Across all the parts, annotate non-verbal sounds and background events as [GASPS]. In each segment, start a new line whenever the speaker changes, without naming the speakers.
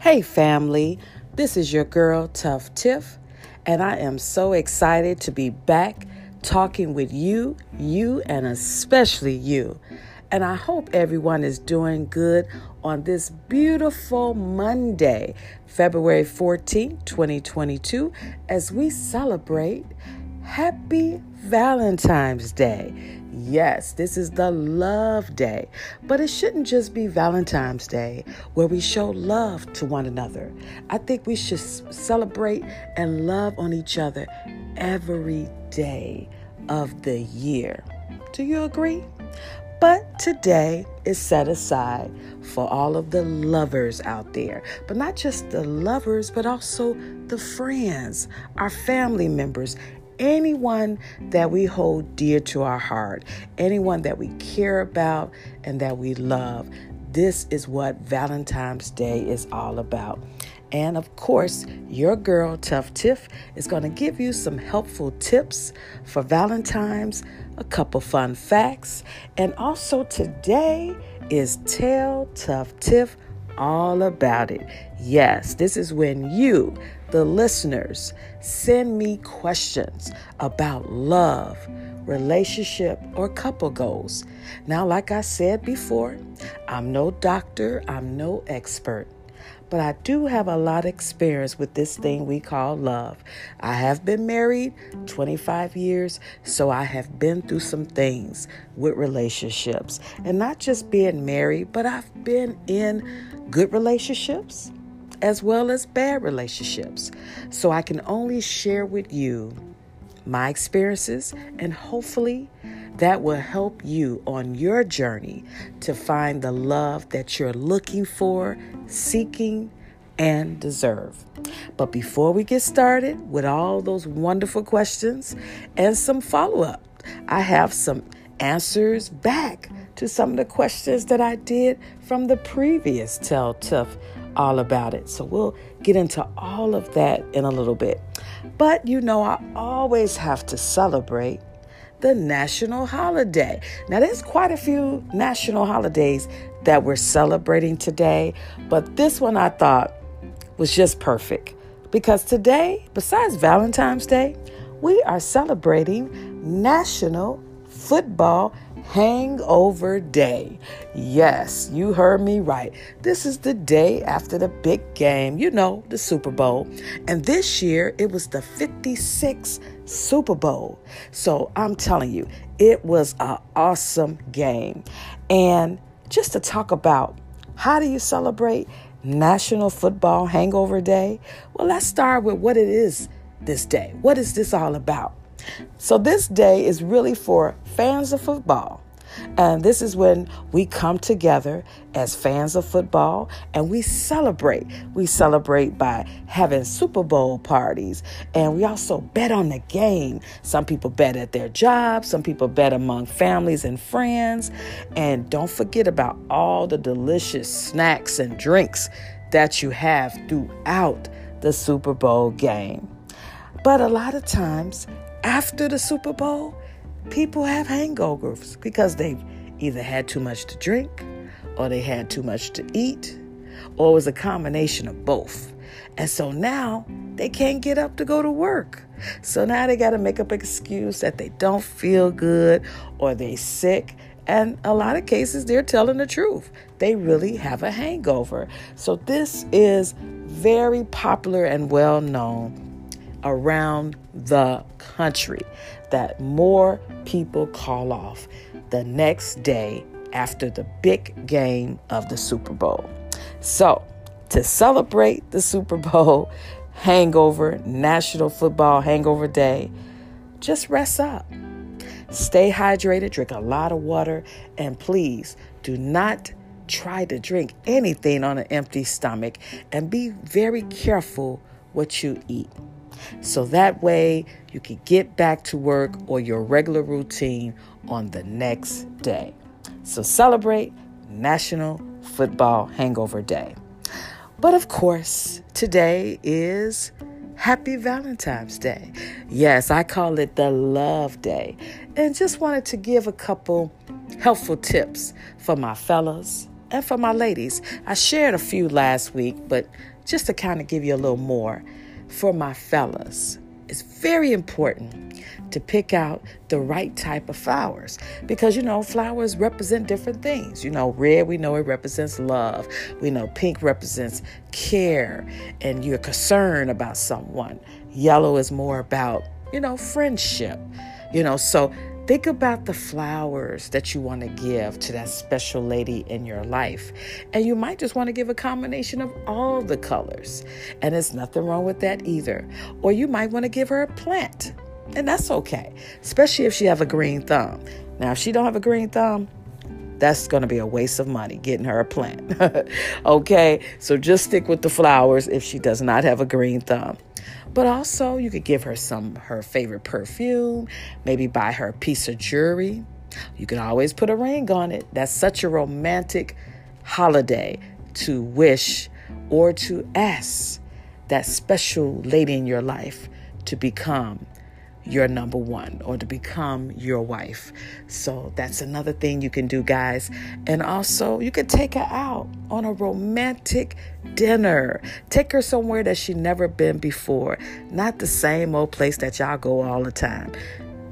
Hey, family, this is your girl, Tuff Tiff, and I am so excited to be back talking with you, you, and especially you. And I hope everyone is doing good on this beautiful Monday, February 14, 2022, as we celebrate Happy Valentine's Day. Yes, this is the love day, but it shouldn't just be Valentine's Day where we show love to one another. I think we should celebrate and love on each other every day of the year. Do you agree? But today is set aside for all of the lovers out there. But not just the lovers, but also the friends, our family members, anyone that we hold dear to our heart, anyone that we care about and that we love. This is what Valentine's Day is all about. And of course, your girl, Tuff Tiff, is going to give you some helpful tips for Valentine's, a couple fun facts, and also today is Tell Tuff Tiff all about it. Yes, this is when you, the listeners, send me questions about love, relationship, or couple goals. Now, like I said before, I'm no doctor, I'm no expert but I do have a lot of experience with this thing we call love. I have been married 25 years, so I have been through some things with relationships. And not just being married, but I've been in good relationships as well as bad relationships. So I can only share with you my experiences and hopefully that will help you on your journey to find the love that you're looking for, seeking, and deserve. But before we get started with all those wonderful questions and some follow up, I have some answers back to some of the questions that I did from the previous Tell Tuff all about it. So we'll get into all of that in a little bit. But you know, I always have to celebrate the national holiday. Now, there's quite a few national holidays that we're celebrating today, but this one I thought was just perfect because today, besides Valentine's Day, we are celebrating National Football Hangover Day. Yes, you heard me right. This is the day after the big game, you know, the Super Bowl. And this year it was the 56th Super Bowl. So I'm telling you, it was an awesome game. And just to talk about how do you celebrate National Football Hangover Day? Well, let's start with what it is this day. What is this all about? So, this day is really for fans of football. And this is when we come together as fans of football and we celebrate. We celebrate by having Super Bowl parties and we also bet on the game. Some people bet at their jobs, some people bet among families and friends. And don't forget about all the delicious snacks and drinks that you have throughout the Super Bowl game. But a lot of times, after the Super Bowl, people have hangovers because they've either had too much to drink or they had too much to eat or it was a combination of both. And so now they can't get up to go to work. So now they got to make up an excuse that they don't feel good or they sick. And a lot of cases, they're telling the truth. They really have a hangover. So this is very popular and well known around the country that more people call off the next day after the big game of the Super Bowl. So, to celebrate the Super Bowl [LAUGHS] hangover, National Football Hangover Day, just rest up. Stay hydrated, drink a lot of water, and please do not try to drink anything on an empty stomach and be very careful what you eat. So that way you can get back to work or your regular routine on the next day. So celebrate National Football Hangover Day. But of course, today is Happy Valentine's Day. Yes, I call it the Love Day. And just wanted to give a couple helpful tips for my fellas and for my ladies, I shared a few last week, but just to kind of give you a little more, for my fellas, it's very important to pick out the right type of flowers because you know flowers represent different things. You know red we know it represents love. We know pink represents care and you're concerned about someone. Yellow is more about you know friendship you know so Think about the flowers that you want to give to that special lady in your life. And you might just want to give a combination of all the colors. And there's nothing wrong with that either. Or you might want to give her a plant. And that's okay, especially if she have a green thumb. Now, if she don't have a green thumb, that's going to be a waste of money getting her a plant. [LAUGHS] okay? So just stick with the flowers if she does not have a green thumb. But also, you could give her some her favorite perfume, maybe buy her a piece of jewelry. You can always put a ring on it. That's such a romantic holiday to wish or to ask that special lady in your life to become your number one or to become your wife. So that's another thing you can do, guys. And also, you can take her out on a romantic dinner. Take her somewhere that she never been before, not the same old place that y'all go all the time.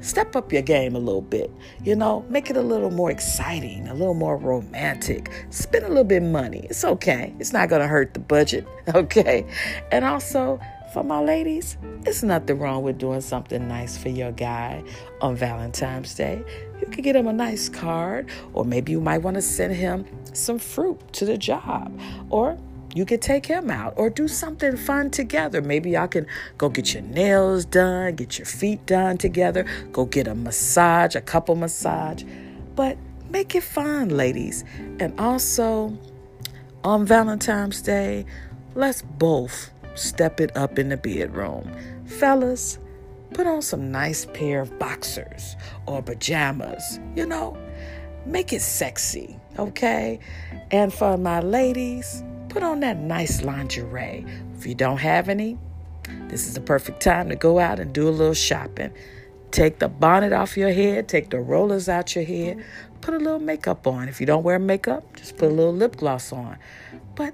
Step up your game a little bit, you know, make it a little more exciting, a little more romantic. Spend a little bit of money. It's okay. It's not going to hurt the budget, [LAUGHS] okay? And also, for my ladies, it's nothing wrong with doing something nice for your guy on Valentine's Day. You could get him a nice card, or maybe you might want to send him some fruit to the job, or you could take him out or do something fun together. Maybe y'all can go get your nails done, get your feet done together, go get a massage, a couple massage. But make it fun, ladies. And also on Valentine's Day, let's both step it up in the bedroom. Fellas, put on some nice pair of boxers or pajamas, you know, make it sexy, okay? And for my ladies, put on that nice lingerie. If you don't have any, this is the perfect time to go out and do a little shopping. Take the bonnet off your head, take the rollers out your head, put a little makeup on. If you don't wear makeup, just put a little lip gloss on. But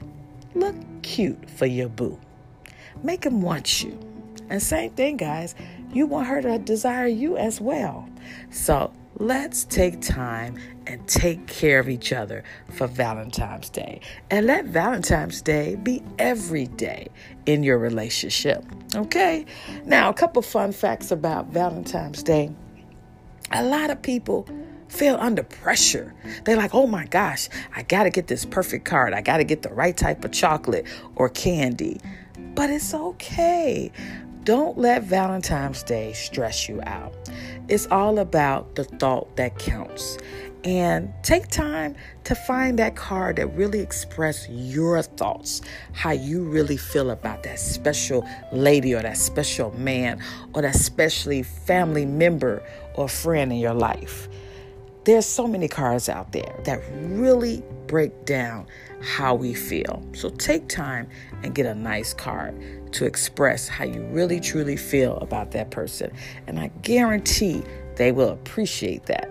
look cute for your boo. Make him want you. And same thing, guys, you want her to desire you as well. So let's take time and take care of each other for Valentine's Day. And let Valentine's Day be every day in your relationship. Okay? Now, a couple fun facts about Valentine's Day. A lot of people feel under pressure. They're like, oh my gosh, I got to get this perfect card. I got to get the right type of chocolate or candy. But it's okay. Don't let Valentine's Day stress you out. It's all about the thought that counts. And take time to find that card that really express your thoughts, how you really feel about that special lady or that special man or that specially family member or friend in your life. There's so many cards out there that really break down how we feel. So take time and get a nice card to express how you really truly feel about that person. And I guarantee they will appreciate that.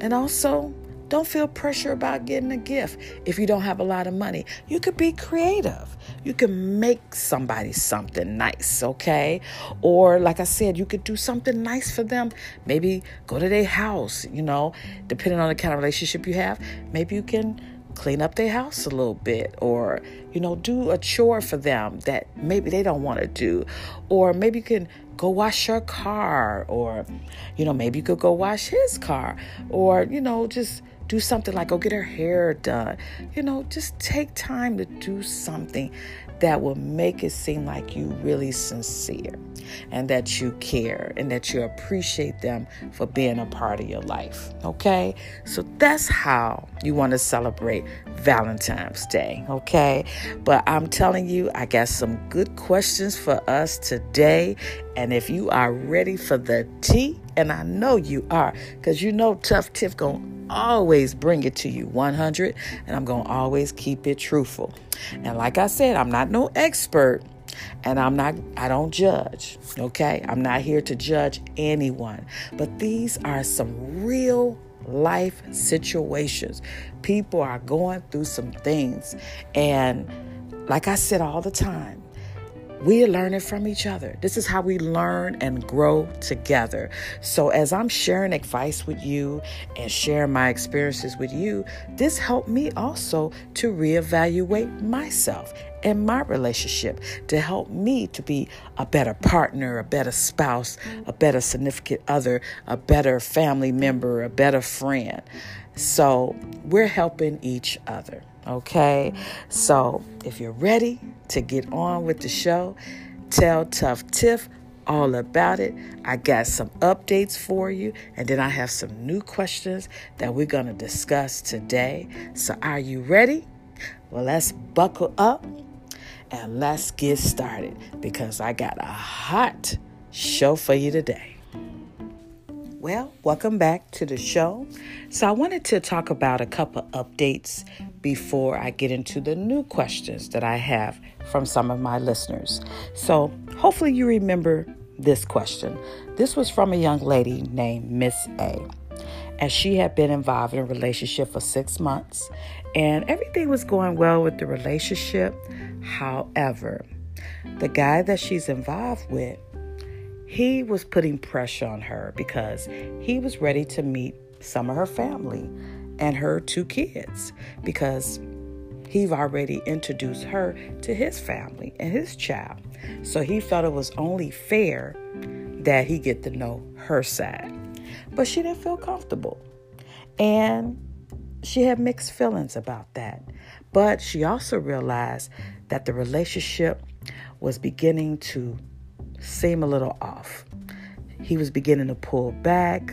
And also, don't feel pressure about getting a gift if you don't have a lot of money. You could be creative. You can make somebody something nice, okay? Or, like I said, you could do something nice for them. Maybe go to their house, you know, depending on the kind of relationship you have. Maybe you can clean up their house a little bit or you know do a chore for them that maybe they don't want to do. Or maybe you can go wash your car or you know maybe you could go wash his car. Or you know just do something like go get her hair done. You know just take time to do something that will make it seem like you really sincere and that you care and that you appreciate them for being a part of your life. Okay? So that's how you want to celebrate Valentine's Day. Okay? But I'm telling you, I got some good questions for us today. And if you are ready for the tea, and I know you are, because you know Tuff Tiff gonna always bring it to you 100, and I'm gonna always keep it truthful. And like I said, I'm not no expert and I'm not I don't judge, okay? I'm not here to judge anyone. But these are some real life situations. People are going through some things. And like I said all the time, we're learning from each other. This is how we learn and grow together. So, as I'm sharing advice with you and sharing my experiences with you, this helped me also to reevaluate myself and my relationship to help me to be a better partner, a better spouse, a better significant other, a better family member, a better friend. So, we're helping each other. Okay, so if you're ready to get on with the show, tell Tuff Tiff all about it. I got some updates for you, and then I have some new questions that we're going to discuss today. So, are you ready? Well, let's buckle up and let's get started because I got a hot show for you today. Well, welcome back to the show. So, I wanted to talk about a couple updates before I get into the new questions that I have from some of my listeners. So, hopefully, you remember this question. This was from a young lady named Miss A. And she had been involved in a relationship for six months, and everything was going well with the relationship. However, the guy that she's involved with he was putting pressure on her because he was ready to meet some of her family and her two kids because he've already introduced her to his family and his child. So he felt it was only fair that he get to know her side. But she didn't feel comfortable. And she had mixed feelings about that. But she also realized that the relationship was beginning to seem a little off. He was beginning to pull back.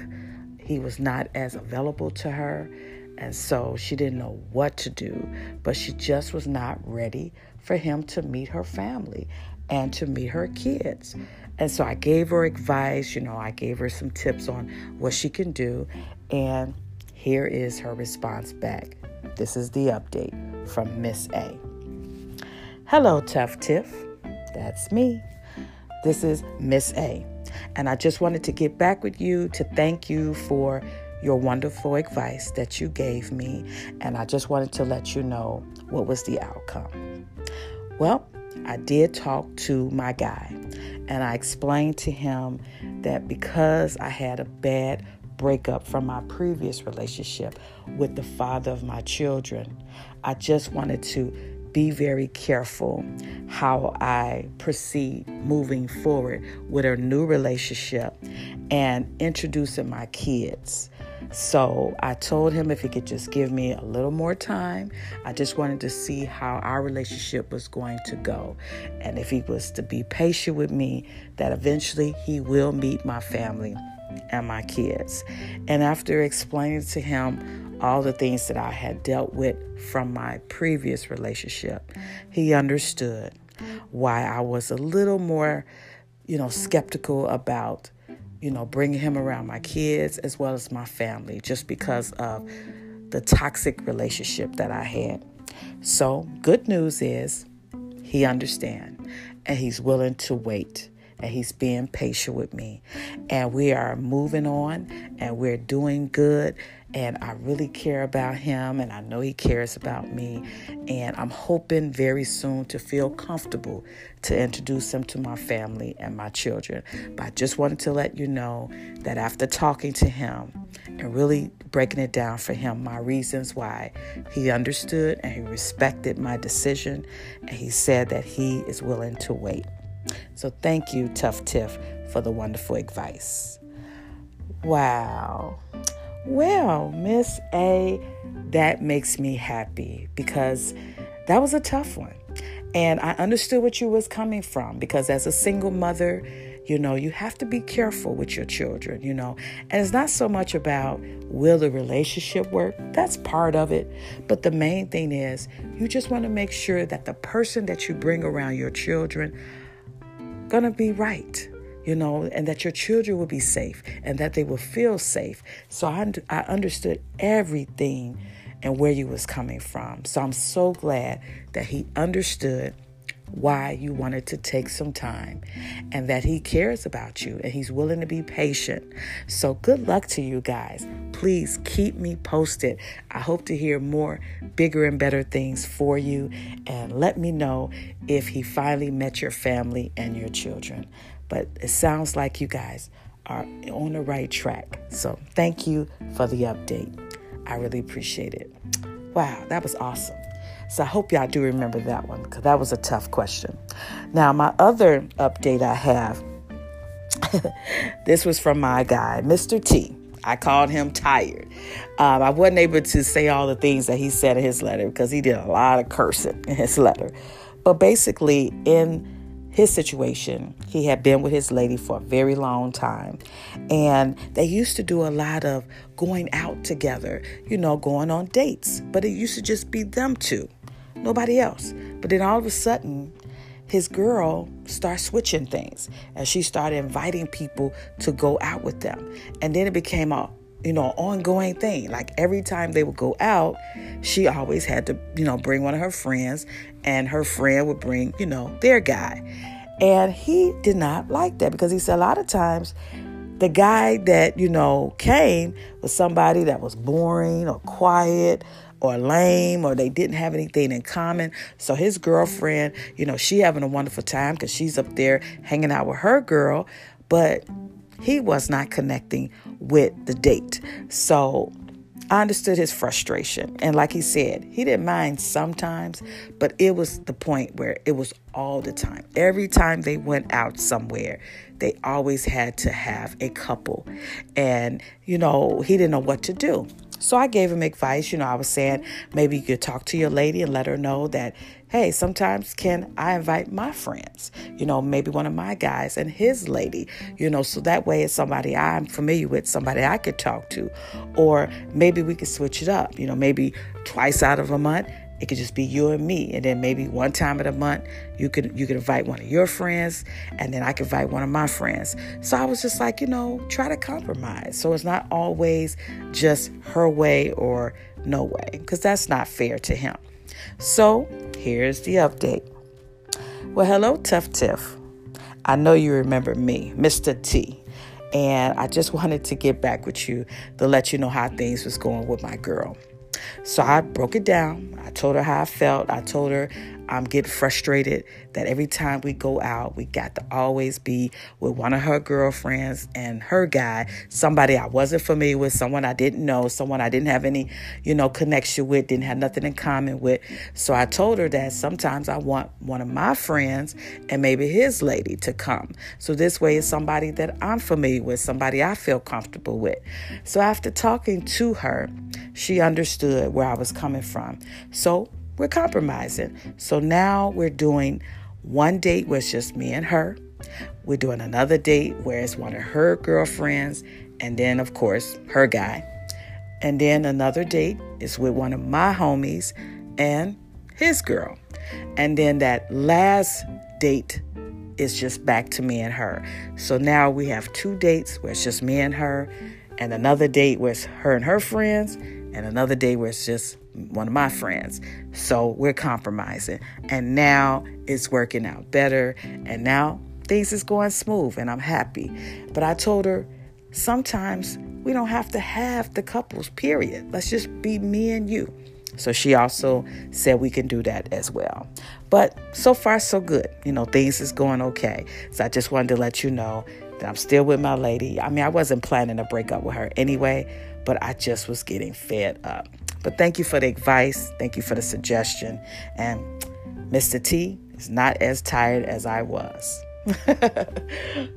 He was not as available to her. And so she didn't know what to do, but she just was not ready for him to meet her family and to meet her kids. And so I gave her advice, you know, I gave her some tips on what she can do. And here is her response back. This is the update from Miss A. Hello, Tuff Tiff. That's me. This is Miss A. And I just wanted to get back with you to thank you for your wonderful advice that you gave me. And I just wanted to let you know what was the outcome. Well, I did talk to my guy and I explained to him that because I had a bad breakup from my previous relationship with the father of my children, I just wanted to be very careful how I proceed moving forward with a new relationship and introducing my kids. So I told him if he could just give me a little more time. I just wanted to see how our relationship was going to go. And if he was to be patient with me, that eventually he will meet my family and my kids. And after explaining to him all the things that I had dealt with from my previous relationship. He understood why I was a little more, you know, skeptical about, you know, bringing him around my kids as well as my family just because of the toxic relationship that I had. So, good news is he understands and he's willing to wait and he's being patient with me. And we are moving on and we're doing good and I really care about him, and I know he cares about me. And I'm hoping very soon to feel comfortable to introduce him to my family and my children. But I just wanted to let you know that after talking to him and really breaking it down for him, my reasons why, he understood and he respected my decision, and he said that he is willing to wait. So thank you, Tuff Tiff, for the wonderful advice. Wow. Well, Miss A, that makes me happy because that was a tough one. And I understood what you was coming from because as a single mother, you know, you have to be careful with your children, you know. And it's not so much about will the relationship work? That's part of it. But the main thing is you just want to make sure that the person that you bring around your children to be right you know, and that your children will be safe and that they will feel safe. So I, I understood everything and where you was coming from. So I'm so glad that he understood why you wanted to take some time and that he cares about you and he's willing to be patient. So, good luck to you guys. Please keep me posted. I hope to hear more bigger and better things for you and let me know if he finally met your family and your children. But it sounds like you guys are on the right track. So, thank you for the update. I really appreciate it. Wow, that was awesome. So I hope y'all do remember that one because that was a tough question. Now, my other update I have [LAUGHS] this was from my guy, Mr. T. I called him tired. Um, I wasn't able to say all the things that he said in his letter because he did a lot of cursing in his letter. But basically, in his situation, he had been with his lady for a very long time. And they used to do a lot of going out together, you know, going on dates. But it used to just be them two nobody else. But then all of a sudden, his girl started switching things and she started inviting people to go out with them. And then it became a you know, ongoing thing. Like every time they would go out, she always had to, you know, bring one of her friends, and her friend would bring, you know, their guy. And he did not like that because he said a lot of times the guy that, you know, came was somebody that was boring or quiet or lame or they didn't have anything in common. So his girlfriend, you know, she having a wonderful time because she's up there hanging out with her girl, but he was not connecting with the date. So I understood his frustration. And like he said, he didn't mind sometimes, but it was the point where it was all the time. Every time they went out somewhere, they always had to have a couple. And, you know, he didn't know what to do. So I gave him advice. You know, I was saying maybe you could talk to your lady and let her know that, hey, sometimes can I invite my friends? You know, maybe one of my guys and his lady, you know, so that way it's somebody I'm familiar with, somebody I could talk to. Or maybe we could switch it up, you know, maybe twice out of a month it could just be you and me, and then maybe one time of the month you could you could invite one of your friends, and then I could invite one of my friends. So I was just like, you know, try to compromise. So it's not always just her way or no way, because that's not fair to him. So here's the update. Well, hello, Tuff Tiff. I know you remember me, Mr. T. And I just wanted to get back with you to let you know how things was going with my girl. So I broke it down. I told her how I felt. I told her I'm getting frustrated that every time we go out, we got to always be with one of her girlfriends and her guy, somebody I wasn't familiar with, someone I didn't know, someone I didn't have any, you know, connection with, didn't have nothing in common with. So I told her that sometimes I want one of my friends and maybe his lady to come. So this way it's somebody that I'm familiar with, somebody I feel comfortable with. So after talking to her, she understood where I was coming from. So we're compromising. So now we're doing one date where it's just me and her. We're doing another date where it's one of her girlfriends, and then, of course, her guy. And then another date is with one of my homies and his girl. And then that last date is just back to me and her. So now we have two dates where it's just me and her, and another date where it's her and her friends, and another day where it's just one of my friends. So we're compromising. And now it's working out better. And now things is going smooth and I'm happy. But I told her sometimes we don't have to have the couples, period. Let's just be me and you. So she also said we can do that as well. But so far, so good. You know, things is going okay. So I just wanted to let you know that I'm still with my lady. I mean, I wasn't planning to break up with her anyway, but I just was getting fed up. But thank you for the advice. Thank you for the suggestion. And Mr. T is not as tired as I was. [LAUGHS]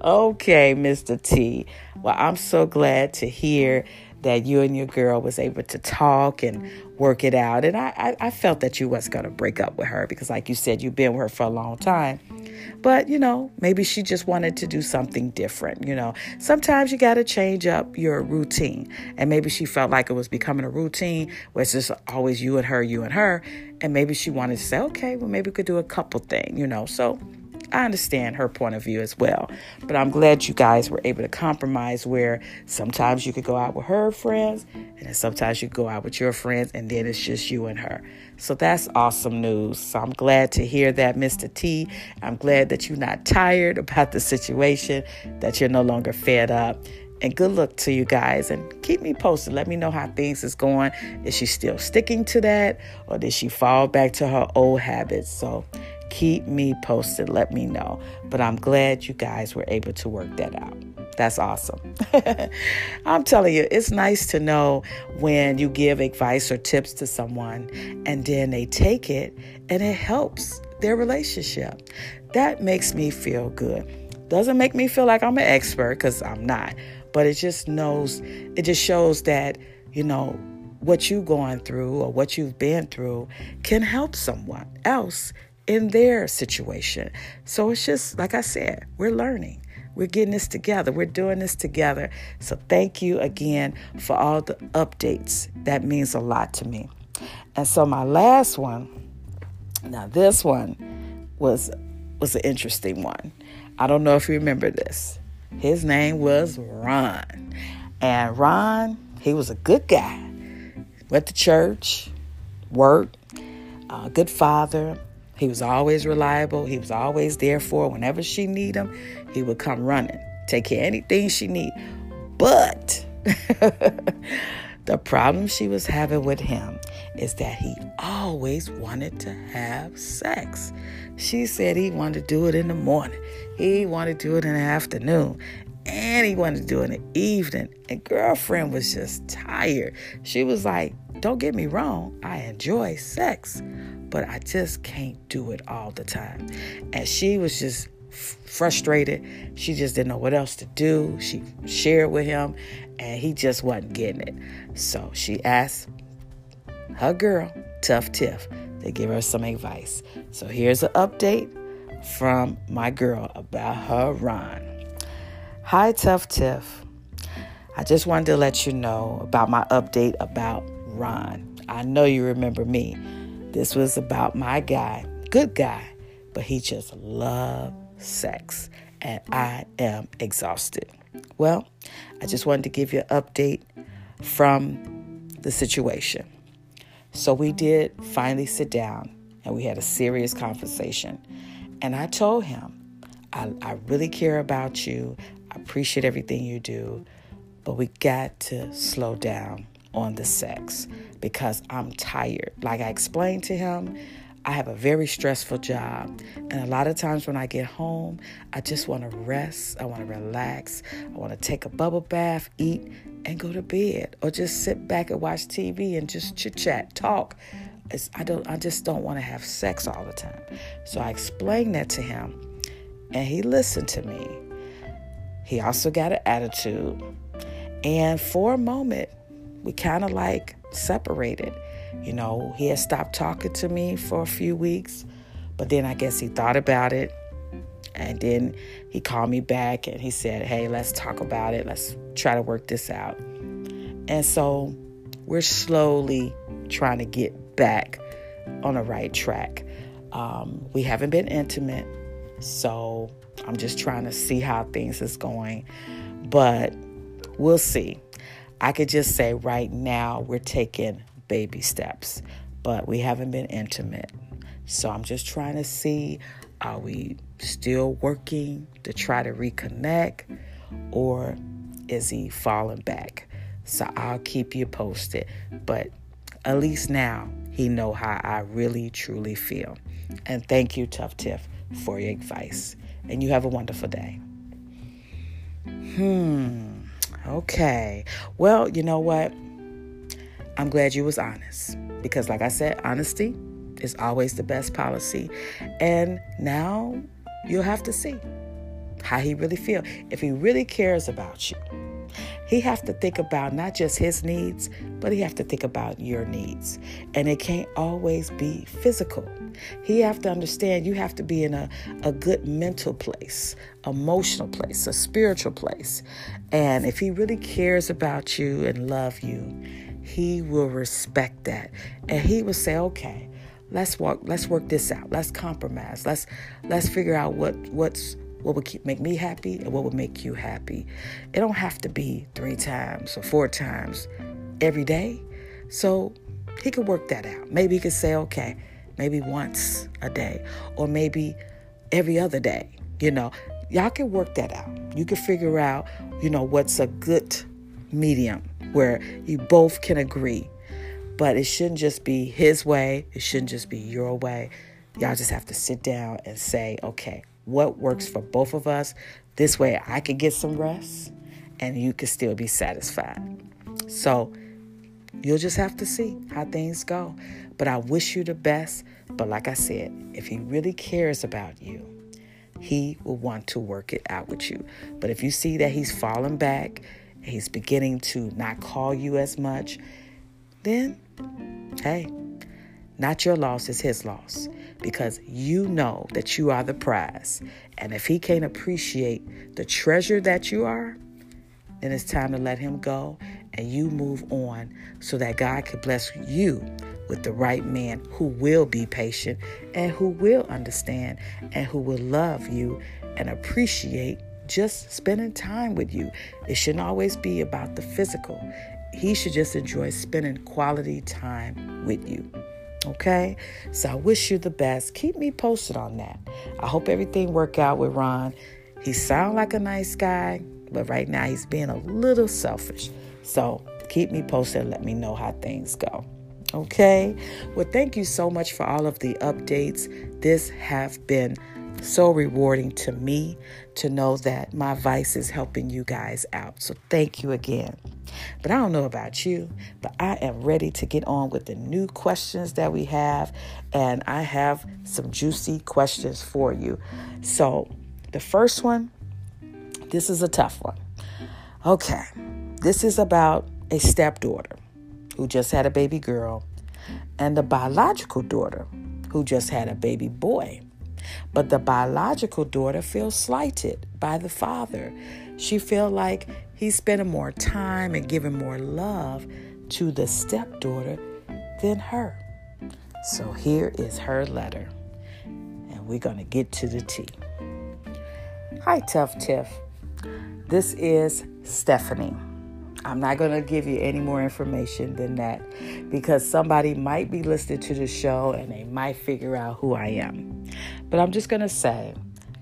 okay, Mr. T. Well, I'm so glad to hear that you and your girl was able to talk and mm-hmm. work it out. And I, I, I felt that you was going to break up with her because, like you said, you've been with her for a long time. But, you know, maybe she just wanted to do something different. You know, sometimes you got to change up your routine. And maybe she felt like it was becoming a routine where it's just always you and her, you and her. And maybe she wanted to say, okay, well, maybe we could do a couple thing, you know. So I understand her point of view as well. But I'm glad you guys were able to compromise where sometimes you could go out with her friends and then sometimes you go out with your friends and then it's just you and her. So that's awesome news. So I'm glad to hear that, Mr. T. I'm glad that you're not tired [LAUGHS] about the situation, that you're no longer fed up. And good luck to you guys and keep me posted. Let me know how things is going. Is she still sticking to that or did she fall back to her old habits? So keep me posted. Let me know. But I'm glad you guys were able to work that out. That's awesome. [LAUGHS] I'm telling you, it's nice to know when you give advice or tips to someone and then they take it and it helps their relationship. That makes me feel good. Doesn't make me feel like I'm an expert because I'm not, but it just knows, it just shows that, you know, what you're going through or what you've been through can help someone else in their situation. So it's just, like I said, we're learning. We're getting this together. We're doing this together. So thank you again for all the updates. That means a lot to me. And so my last one, now this one was was an interesting one. I don't know if you remember this. His name was Ron. And Ron, he was a good guy. Went to church, worked, a good father. He was always reliable. He was always there for her. Whenever she need him, he would come running, take care of anything she need. But [LAUGHS] the problem she was having with him is that he always wanted to have sex. She said he wanted to do it in the morning. He wanted to do it in the afternoon. And he wanted to do it in the evening. And girlfriend was just tired. She was like, Don't get me wrong, I enjoy sex, but I just can't do it all the time. And she was just frustrated. She just didn't know what else to do. She shared with him, and he just wasn't getting it. So she asked her girl, Tuff Tiff, to give her some advice. So here's an update from my girl about her Ron. Hi, Tuff Tiff. I just wanted to let you know about my update about Ron. I know you remember me. This was about my guy, good guy, but he just loved sex, and I am exhausted. Well, I just wanted to give you an update from the situation. So we did finally sit down and we had a serious conversation. And I told him, I, I really care about you. I appreciate everything you do, but we got to slow down on the sex because I'm tired. Like I explained to him, I have a very stressful job. And a lot of times when I get home, I just want to rest. I want to relax. I want to take a bubble bath, eat, and go to bed. Or just sit back and watch TV and just chit chat, talk. It's, I don't I just don't want to have sex all the time. So I explained that to him and he listened to me. He also got an attitude. And for a moment, we kind of like separated. You know, he had stopped talking to me for a few weeks, but then I guess he thought about it. And then he called me back and he said, Hey, let's talk about it. Let's try to work this out. And so we're slowly trying to get back on the right track. Um, we haven't been intimate, so I'm just trying to see how things is going. But we'll see. I could just say right now we're taking baby steps, but we haven't been intimate. So I'm just trying to see are we still working to try to reconnect or is he falling back? So I'll keep you posted, but at least now he know how I really truly feel. And thank you Tuff Tiff for your advice. And you have a wonderful day. Hmm. Okay. Well, you know what? I'm glad you was honest because like I said, honesty is always the best policy. And now you'll have to see how he really feel. If he really cares about you, he have to think about not just his needs, but he have to think about your needs. And it can't always be physical. He have to understand you have to be in a, a good mental place, emotional place, a spiritual place. And if he really cares about you and love you, he will respect that. And he will say, okay, let's walk let's work this out let's compromise let's let's figure out what what's what would keep, make me happy and what would make you happy. It don't have to be three times or four times every day. So he could work that out. Maybe he could say okay maybe once a day or maybe every other day you know? Y'all can work that out. You can figure out you know what's a good medium where you both can agree. But it shouldn't just be his way, it shouldn't just be your way. Y'all just have to sit down and say, okay, what works for both of us? This way I could get some rest and you can still be satisfied. So you'll just have to see how things go. But I wish you the best. But like I said, if he really cares about you, he will want to work it out with you. But if you see that he's falling back, he's beginning to not call you as much, then hey, not your loss is his loss because you know that you are the prize. And if he can't appreciate the treasure that you are, then it's time to let him go and you move on so that God can bless you with the right man who will be patient and who will understand and who will love you and appreciate just spending time with you. It shouldn't always be about the physical he should just enjoy spending quality time with you. Okay? So I wish you the best. Keep me posted on that. I hope everything work out with Ron. He sound like a nice guy, but right now he's being a little selfish. So keep me posted and let me know how things go. Okay? Well, thank you so much for all of the updates. This have been so rewarding to me to know that my advice is helping you guys out. So thank you again. But I don't know about you, but I am ready to get on with the new questions that we have. And I have some juicy questions for you. So the first one, this is a tough one. Okay, this is about a stepdaughter who just had a baby girl and a biological daughter who just had a baby boy. But the biological daughter feels slighted by the father. She feels like he's spending more time and giving more love to the stepdaughter than her. So here is her letter, and we're going to get to the T. Hi, Tuff Tiff. This is Stephanie. I'm not going to give you any more information than that because somebody might be listening to the show and they might figure out who I am. But I'm just going to say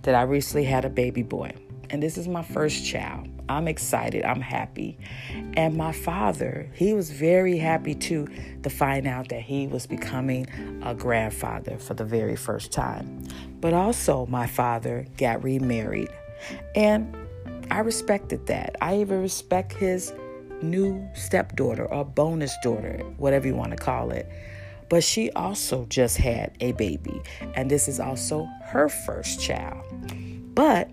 that I recently had a baby boy, and this is my first child. I'm excited. I'm happy. And my father, he was very happy too to find out that he was becoming a grandfather for the very first time. But also, my father got remarried. And I respected that. I even respect his new stepdaughter or bonus daughter, whatever you want to call it. But she also just had a baby, and this is also her first child. But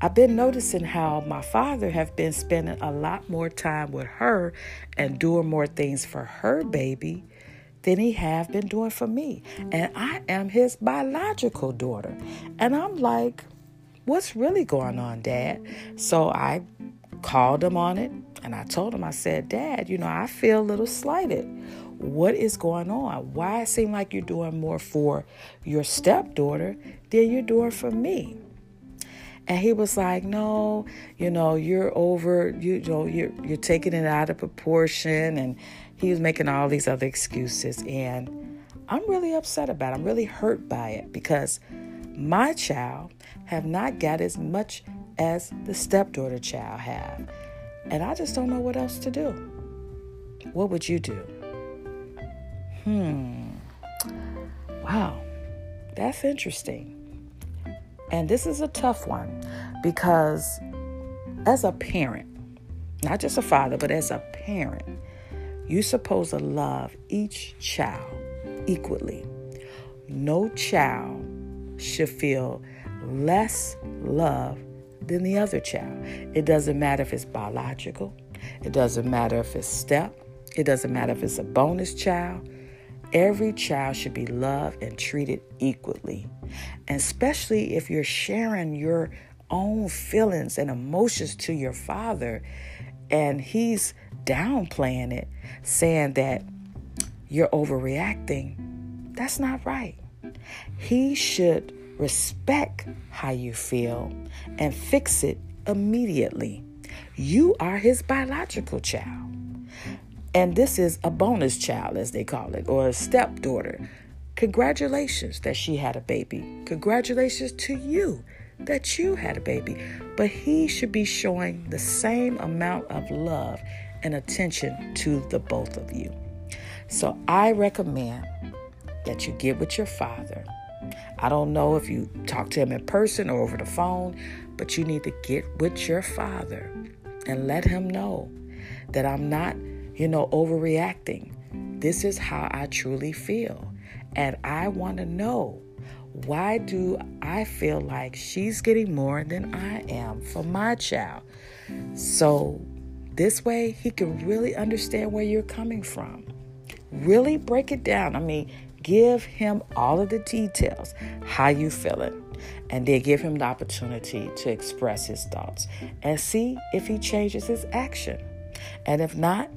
I've been noticing how my father have been spending a lot more time with her and doing more things for her baby than he have been doing for me. And I am his biological daughter. And I'm like, what's really going on, Dad? So I called him on it and I told him, I said, Dad, you know, I feel a little slighted. What is going on? Why it seem like you're doing more for your stepdaughter than you're doing for me? And he was like, "No, you know, you're over. You, you know, you're you're taking it out of proportion." And he was making all these other excuses, and I'm really upset about. it. I'm really hurt by it because my child have not got as much as the stepdaughter child have. And I just don't know what else to do. What would you do? Hmm. Wow. That's interesting. And this is a tough one because as a parent, not just a father, but as a parent, you're supposed to love each child equally. No child should feel less love than the other child. It doesn't matter if it's biological, it doesn't matter if it's step, it doesn't matter if it's a bonus child. Every child should be loved and treated equally. And especially if you're sharing your own feelings and emotions to your father and he's downplaying it, saying that you're overreacting, That's not right. He should respect how you feel and fix it immediately. You are his biological child. And this is a bonus child, as they call it, or a stepdaughter. Congratulations that she had a baby. Congratulations to you that you had a baby. But he should be showing the same amount of love and attention to the both of you. So I recommend that you get with your father. I don't know if you talk to him in person or over the phone, but you need to get with your father and let him know that I'm not, you know, overreacting. This is how I truly feel. And I want to know why do I feel like she's getting more than I am for my child? So this way he can really understand where you're coming from. Really break it down. I mean, give him all of the details, how you feeling, and then give him the opportunity to express his thoughts and see if he changes his action. And if not,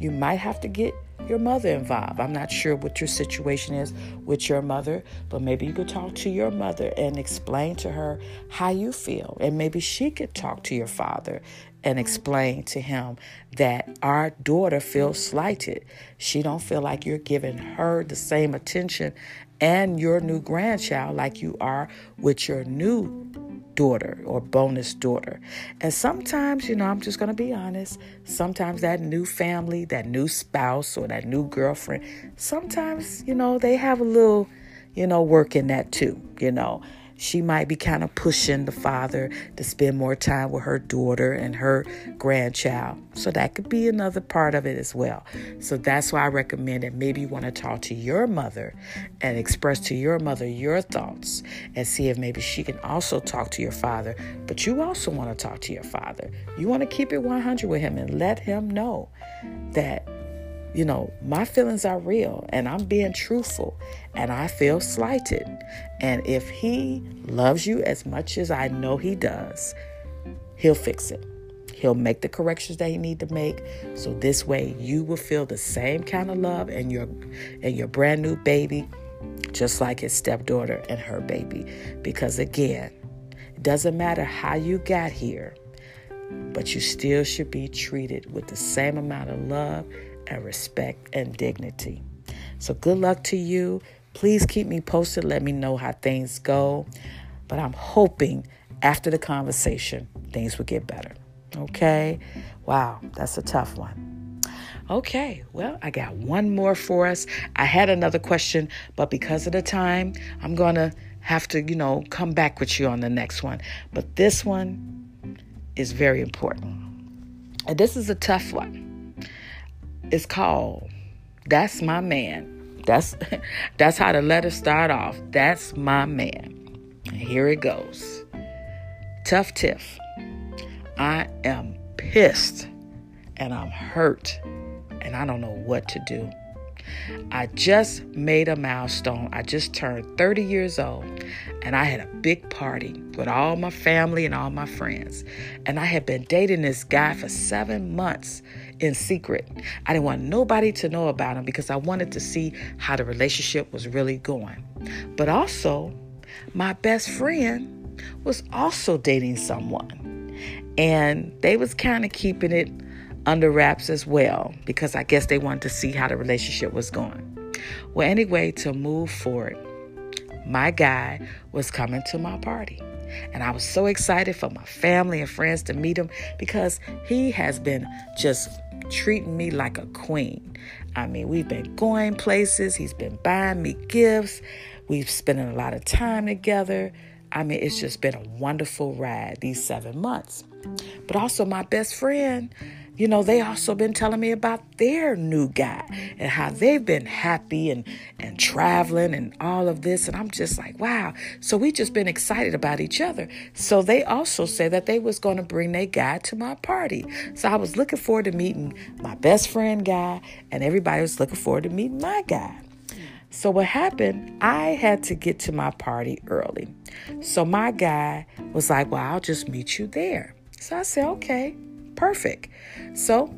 you might have to get your mother involved. I'm not sure what your situation is with your mother, but maybe you could talk to your mother and explain to her how you feel. And maybe she could talk to your father and explain to him that our daughter feels slighted. She don't feel like you're giving her the same attention and your new grandchild like you are with your new daughter or bonus daughter. And sometimes, you know, I'm just going to be honest, sometimes that new family, that new spouse or that new girlfriend, sometimes, you know, they have a little, you know, work in that too, you know she might be kind of pushing the father to spend more time with her daughter and her grandchild. So that could be another part of it as well. So that's why I recommend that maybe you want to talk to your mother and express to your mother your thoughts and see if maybe she can also talk to your father. But you also want to talk to your father. You want to keep it 100 with him and let him know that you know, my feelings are real and I'm being truthful and I feel slighted. And if he loves you as much as I know he does, he'll fix it. He'll make the corrections that he need to make. So this way you will feel the same kind of love and your and your brand new baby just like his stepdaughter and her baby. Because again, it doesn't matter how you got here, but you still should be treated with the same amount of love and respect and dignity. So, good luck to you. Please keep me posted. Let me know how things go. But I'm hoping after the conversation, things will get better. Okay? Wow, that's a tough one. Okay, well, I got one more for us. I had another question, but because of the time, I'm going to have to, you know, come back with you on the next one. But this one is very important. And this is a tough one is called That's My Man. That's [LAUGHS] that's how the letter start off. That's my man. Here it goes. Tuff Tiff. I am pissed and I'm hurt and I don't know what to do. I just made a milestone. I just turned 30 years old and I had a big party with all my family and all my friends. And I had been dating this guy for seven months in secret. I didn't want nobody to know about him because I wanted to see how the relationship was really going. But also, my best friend was also dating someone. And they was kind of keeping it under wraps as well because I guess they wanted to see how the relationship was going. Well, anyway, to move forward, my guy was coming to my party. And I was so excited for my family and friends to meet him because he has been just treating me like a queen. I mean, we've been going places, he's been buying me gifts, we've spent a lot of time together. I mean, it's just been a wonderful ride these seven months. But also, my best friend you know, they also been telling me about their new guy and how they've been happy and and traveling and all of this. And I'm just like, wow. So we just been excited about each other. So they also said that they was going to bring their guy to my party. So I was looking forward to meeting my best friend guy, and everybody was looking forward to meeting my guy. So what happened, I had to get to my party early. So my guy was like, Well, I'll just meet you there. So I said, Okay perfect. So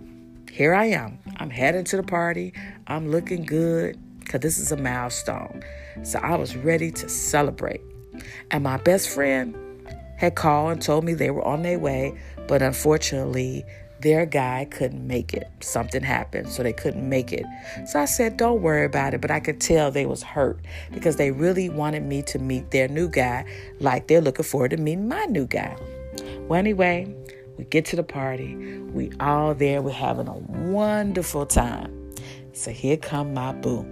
here I am. I'm heading to the party. I'm looking good because this is a milestone. So I was ready to celebrate. And my best friend had called and told me they were on their way, but unfortunately, their guy couldn't make it. Something happened, so they couldn't make it. So I said, "Don't worry about it." But I could tell they was hurt because they really wanted me to meet their new guy, like they're looking forward to meeting my new guy. Well, anyway, we get to the party. We all there. We're having a wonderful time. So here come my boo,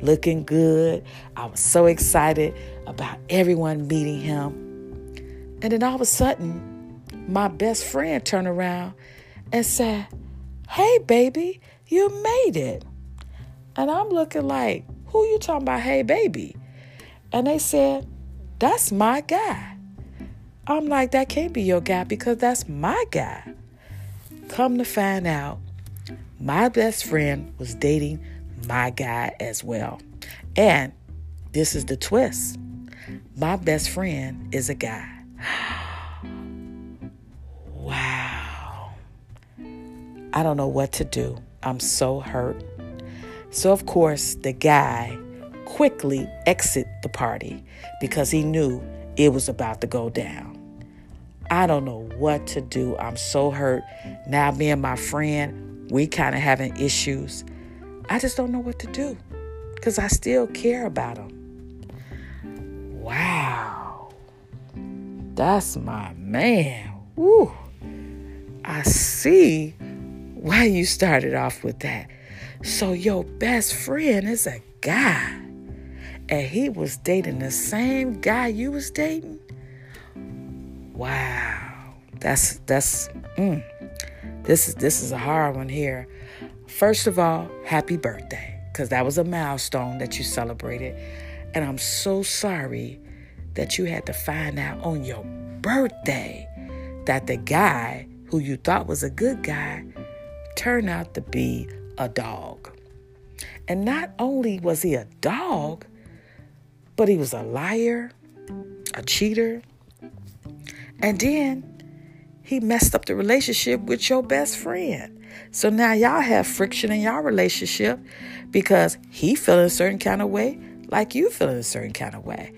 looking good. I was so excited about everyone meeting him. And then all of a sudden, my best friend turned around and said, Hey, baby, you made it. And I'm looking like, Who you talking about, hey, baby? And they said, That's my guy. I'm like, That can't be your guy because that's my guy. Come to find out, my best friend was dating my guy as well. And this is the twist my best friend is a guy. [GASPS] Wow. I don't know what to do. I'm so hurt. So, of course, the guy quickly exit the party because he knew it was about to go down. I don't know what to do. I'm so hurt. Now, me and my friend, we kind of having issues. I just don't know what to do because I still care about him. Wow. That's my man. Woo. I see why you started off with that. So your best friend is a guy. And he was dating the same guy you was dating? Wow. That's that's mm, this is this is a hard one here. First of all, happy birthday. Because that was a milestone that you celebrated. And I'm so sorry that you had to find out on your birthday that the guy who you thought was a good guy turned out to be a dog. And not only was he a dog, but he was a liar, a cheater, and then he messed up the relationship with your best friend. So now y'all have friction in y'all relationship because he feeling a certain kind of way, like you feeling a certain kind of way.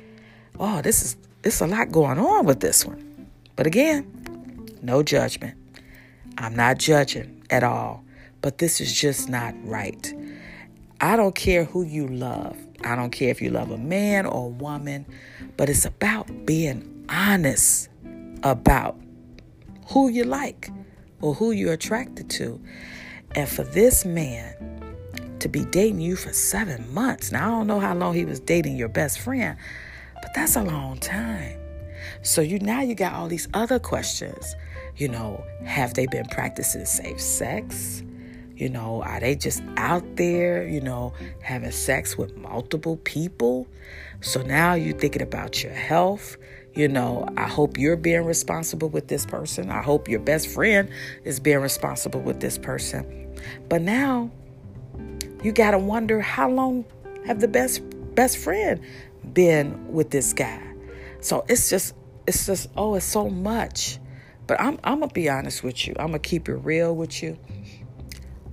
Oh, this is it's a lot going on with this one. But again, no judgment. I'm not judging at all. But this is just not right. I don't care who you love. I don't care if you love a man or a woman, but it's about being honest about who you like or who you're attracted to. And for this man to be dating you for seven months, now I don't know how long he was dating your best friend, but that's a long time. So you now you got all these other questions. You know, have they been practicing safe sex? You know, are they just out there, you know, having sex with multiple people? So now you're thinking about your health. You know, I hope you're being responsible with this person. I hope your best friend is being responsible with this person. But now you got to wonder how long have the best best friend been with this guy? So it's just it's just oh, it's so much. But I'm I'm gonna be honest with you. I'm gonna keep it real with you.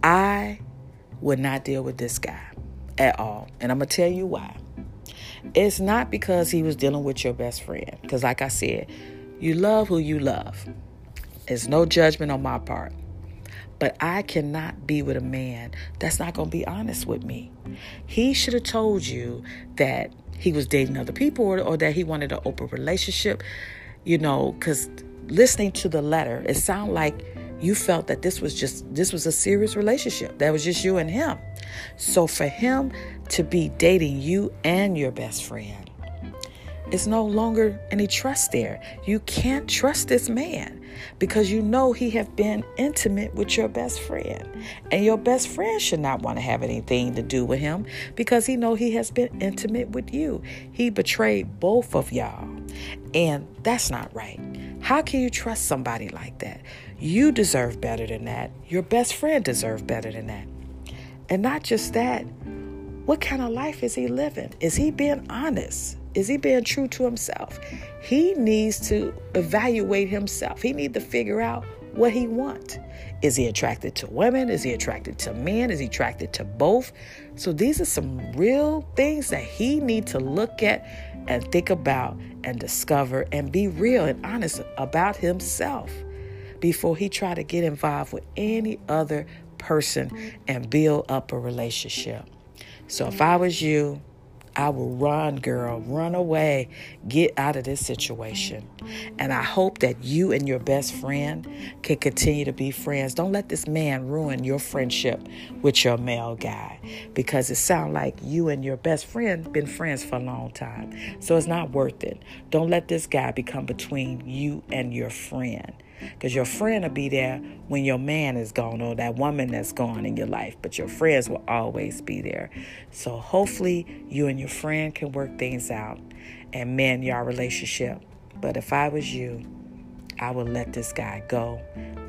I would not deal with this guy at all, and I'm gonna tell you why. It's not because he was dealing with your best friend, because like I said, you love who you love. It's no judgment on my part. But I cannot be with a man that's not going to be honest with me. He should have told you that he was dating other people or, or that he wanted an open relationship, you know, because listening to the letter, it sounded like you felt that this was just this was a serious relationship. That was just you and him. So for him to be dating you and your best friend, it's no longer any trust there. You can't trust this man because you know he have been intimate with your best friend. And your best friend should not want to have anything to do with him because he know he has been intimate with you. He betrayed both of y'all. And that's not right. How can you trust somebody like that? You deserve better than that. Your best friend deserves better than that. And not just that, what kind of life is he living? Is he being honest? Is he being true to himself? He needs to evaluate himself. He needs to figure out what he want. Is he attracted to women? Is he attracted to men? Is he attracted to both? So these are some real things that he needs to look at and think about and discover and be real and honest about himself before he try to get involved with any other person and build up a relationship. So if I was you, I will run, girl, run away, get out of this situation. And I hope that you and your best friend can continue to be friends. Don't let this man ruin your friendship with your male guy because it sounds like you and your best friend been friends for a long time. So it's not worth it. Don't let this guy become between you and your friend. Because your friend will be there when your man is gone or that woman that's gone in your life, but your friends will always be there. So hopefully you and your friend can work things out and mend your relationship. But if I was you, I would let this guy go.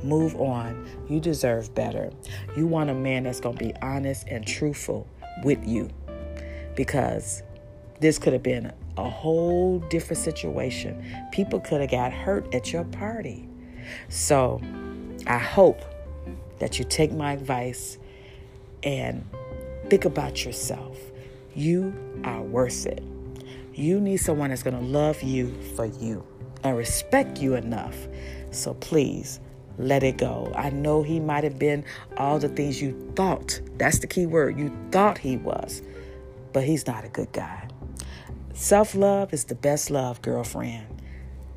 Move on. You deserve better. You want a man that's going to be honest and truthful with you because this could have been a whole different situation. People could have got hurt at your party. So I hope that you take my advice and think about yourself. You are worth it. You need someone that's going to love you for you and respect you enough. So please let it go. I know he might have been all the things you thought. That's the key word. You thought he was, but he's not a good guy. Self love is the best love, girlfriend.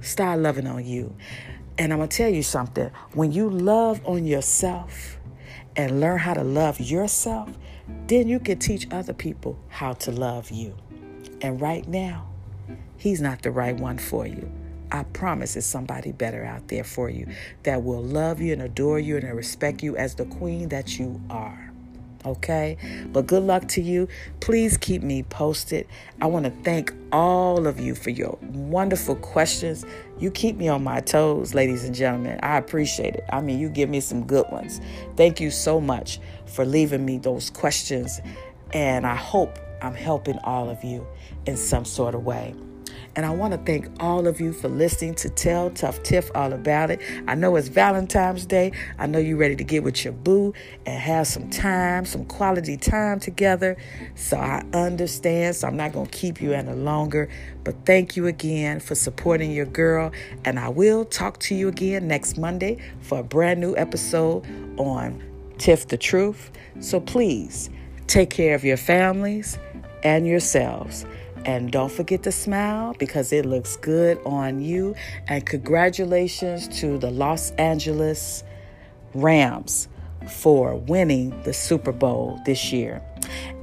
Start loving on you. And I'm going to tell you something when you love on yourself and learn how to love yourself, then you can teach other people how to love you. And right now, he's not the right one for you. I promise there's somebody better out there for you that will love you and adore you and respect you as the queen that you are okay? But good luck to you. Please keep me posted. I want to thank all of you for your wonderful questions. You keep me on my toes, ladies and gentlemen. I appreciate it. I mean, you give me some good ones. Thank you so much for leaving me those questions. And I hope I'm helping all of you in some sort of way. And I want to thank all of you for listening to Tell Tuff Tiff all about it. I know it's Valentine's Day. I know you're ready to get with your boo and have some time, some quality time together. So I understand. So I'm not going to keep you any longer. But thank you again for supporting your girl. And I will talk to you again next Monday for a brand new episode on Tiff the Truth. So please take care of your families and yourselves. And don't forget to smile because it looks good on you. And congratulations to the Los Angeles Rams for winning the Super Bowl this year.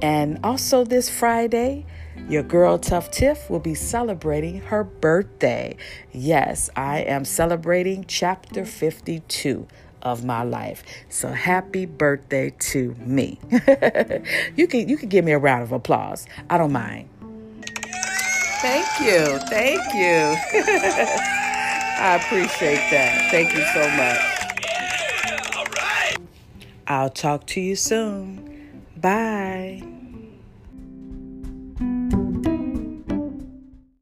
And also this Friday, your girl Tuff Tiff will be celebrating her birthday. Yes, I am celebrating chapter 52 of my life. So happy birthday to me. [LAUGHS] you can you can give me a round of applause. I don't mind. Thank you. Thank you. [LAUGHS] I appreciate that. Thank you so much. I'll talk to you soon. Bye.